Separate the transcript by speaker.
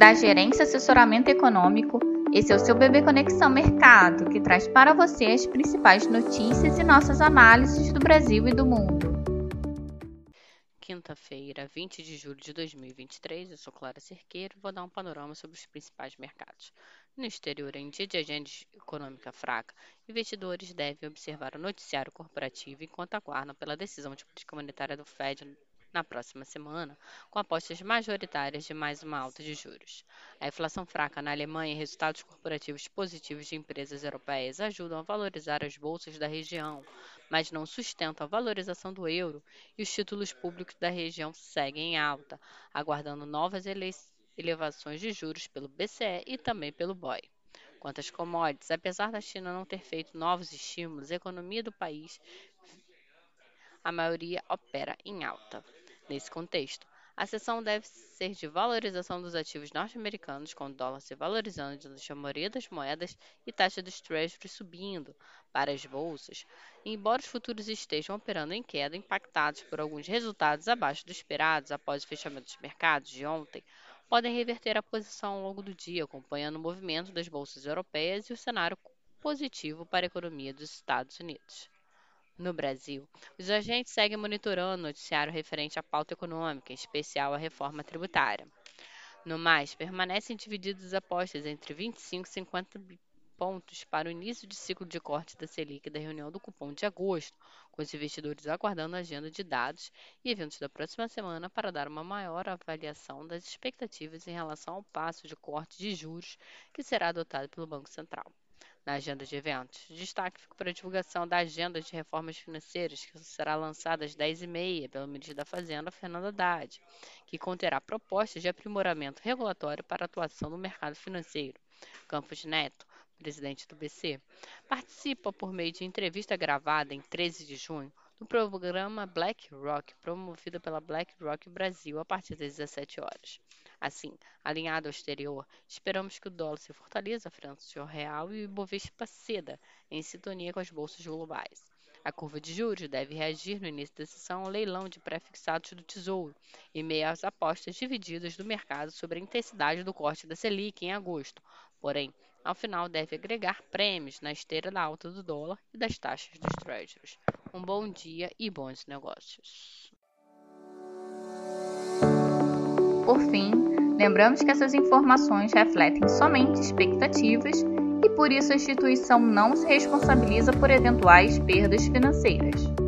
Speaker 1: da Gerência Assessoramento Econômico. Esse é o seu Bebê Conexão Mercado, que traz para você as principais notícias e nossas análises do Brasil e do mundo.
Speaker 2: Quinta-feira, 20 de julho de 2023, eu sou Clara Cerqueiro e vou dar um panorama sobre os principais mercados. No exterior, em dia de agenda econômica fraca, investidores devem observar o noticiário corporativo enquanto aguardam pela decisão de política monetária do Fed na próxima semana, com apostas majoritárias de mais uma alta de juros. A inflação fraca na Alemanha e resultados corporativos positivos de empresas europeias ajudam a valorizar as bolsas da região, mas não sustentam a valorização do euro e os títulos públicos da região seguem em alta, aguardando novas elevações de juros pelo BCE e também pelo BOE. Quanto às commodities, apesar da China não ter feito novos estímulos, a economia do país, a maioria opera em alta. Nesse contexto, a sessão deve ser de valorização dos ativos norte-americanos, com o dólar se valorizando diante da maioria das moedas e taxa dos treasuries subindo para as bolsas. Embora os futuros estejam operando em queda, impactados por alguns resultados abaixo dos esperados após o fechamento dos mercados de ontem, podem reverter a posição ao longo do dia, acompanhando o movimento das bolsas europeias e o cenário positivo para a economia dos Estados Unidos. No Brasil, os agentes seguem monitorando o noticiário referente à pauta econômica, em especial a reforma tributária. No mais, permanecem divididas as apostas entre 25 e 50 pontos para o início de ciclo de corte da Selic da reunião do cupom de agosto, com os investidores aguardando a agenda de dados e eventos da próxima semana para dar uma maior avaliação das expectativas em relação ao passo de corte de juros que será adotado pelo Banco Central na agenda de eventos. Destaque fica para a divulgação da agenda de reformas financeiras, que será lançada às 10h30 pelo ministro da Fazenda, Fernando Haddad, que conterá propostas de aprimoramento regulatório para a atuação no mercado financeiro. Campos Neto, presidente do BC, participa por meio de entrevista gravada em 13 de junho no programa Black Rock, promovido pela Black Rock Brasil a partir das 17 horas. Assim, alinhado ao exterior, esperamos que o dólar se fortaleça frente ao real e o Ibovespa ceda, em sintonia com as bolsas globais. A curva de juros deve reagir no início da sessão ao leilão de pré-fixados do Tesouro, em meio às apostas divididas do mercado sobre a intensidade do corte da Selic em agosto. Porém, ao final deve agregar prêmios na esteira da alta do dólar e das taxas dos treasuries. Um bom dia e bons negócios.
Speaker 1: Por fim, lembramos que essas informações refletem somente expectativas e por isso a instituição não se responsabiliza por eventuais perdas financeiras.